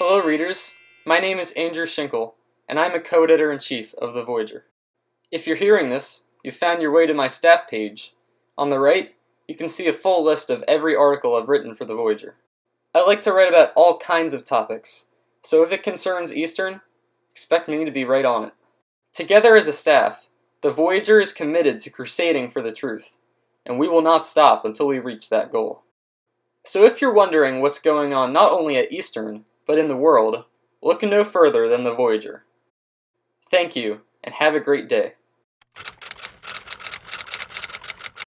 Hello, readers. My name is Andrew Shinkle, and I'm a co-editor in chief of The Voyager. If you're hearing this, you've found your way to my staff page. On the right, you can see a full list of every article I've written for The Voyager. I like to write about all kinds of topics, so if it concerns Eastern, expect me to be right on it. Together as a staff, The Voyager is committed to crusading for the truth, and we will not stop until we reach that goal. So if you're wondering what's going on not only at Eastern, but in the world, look no further than the Voyager. Thank you, and have a great day.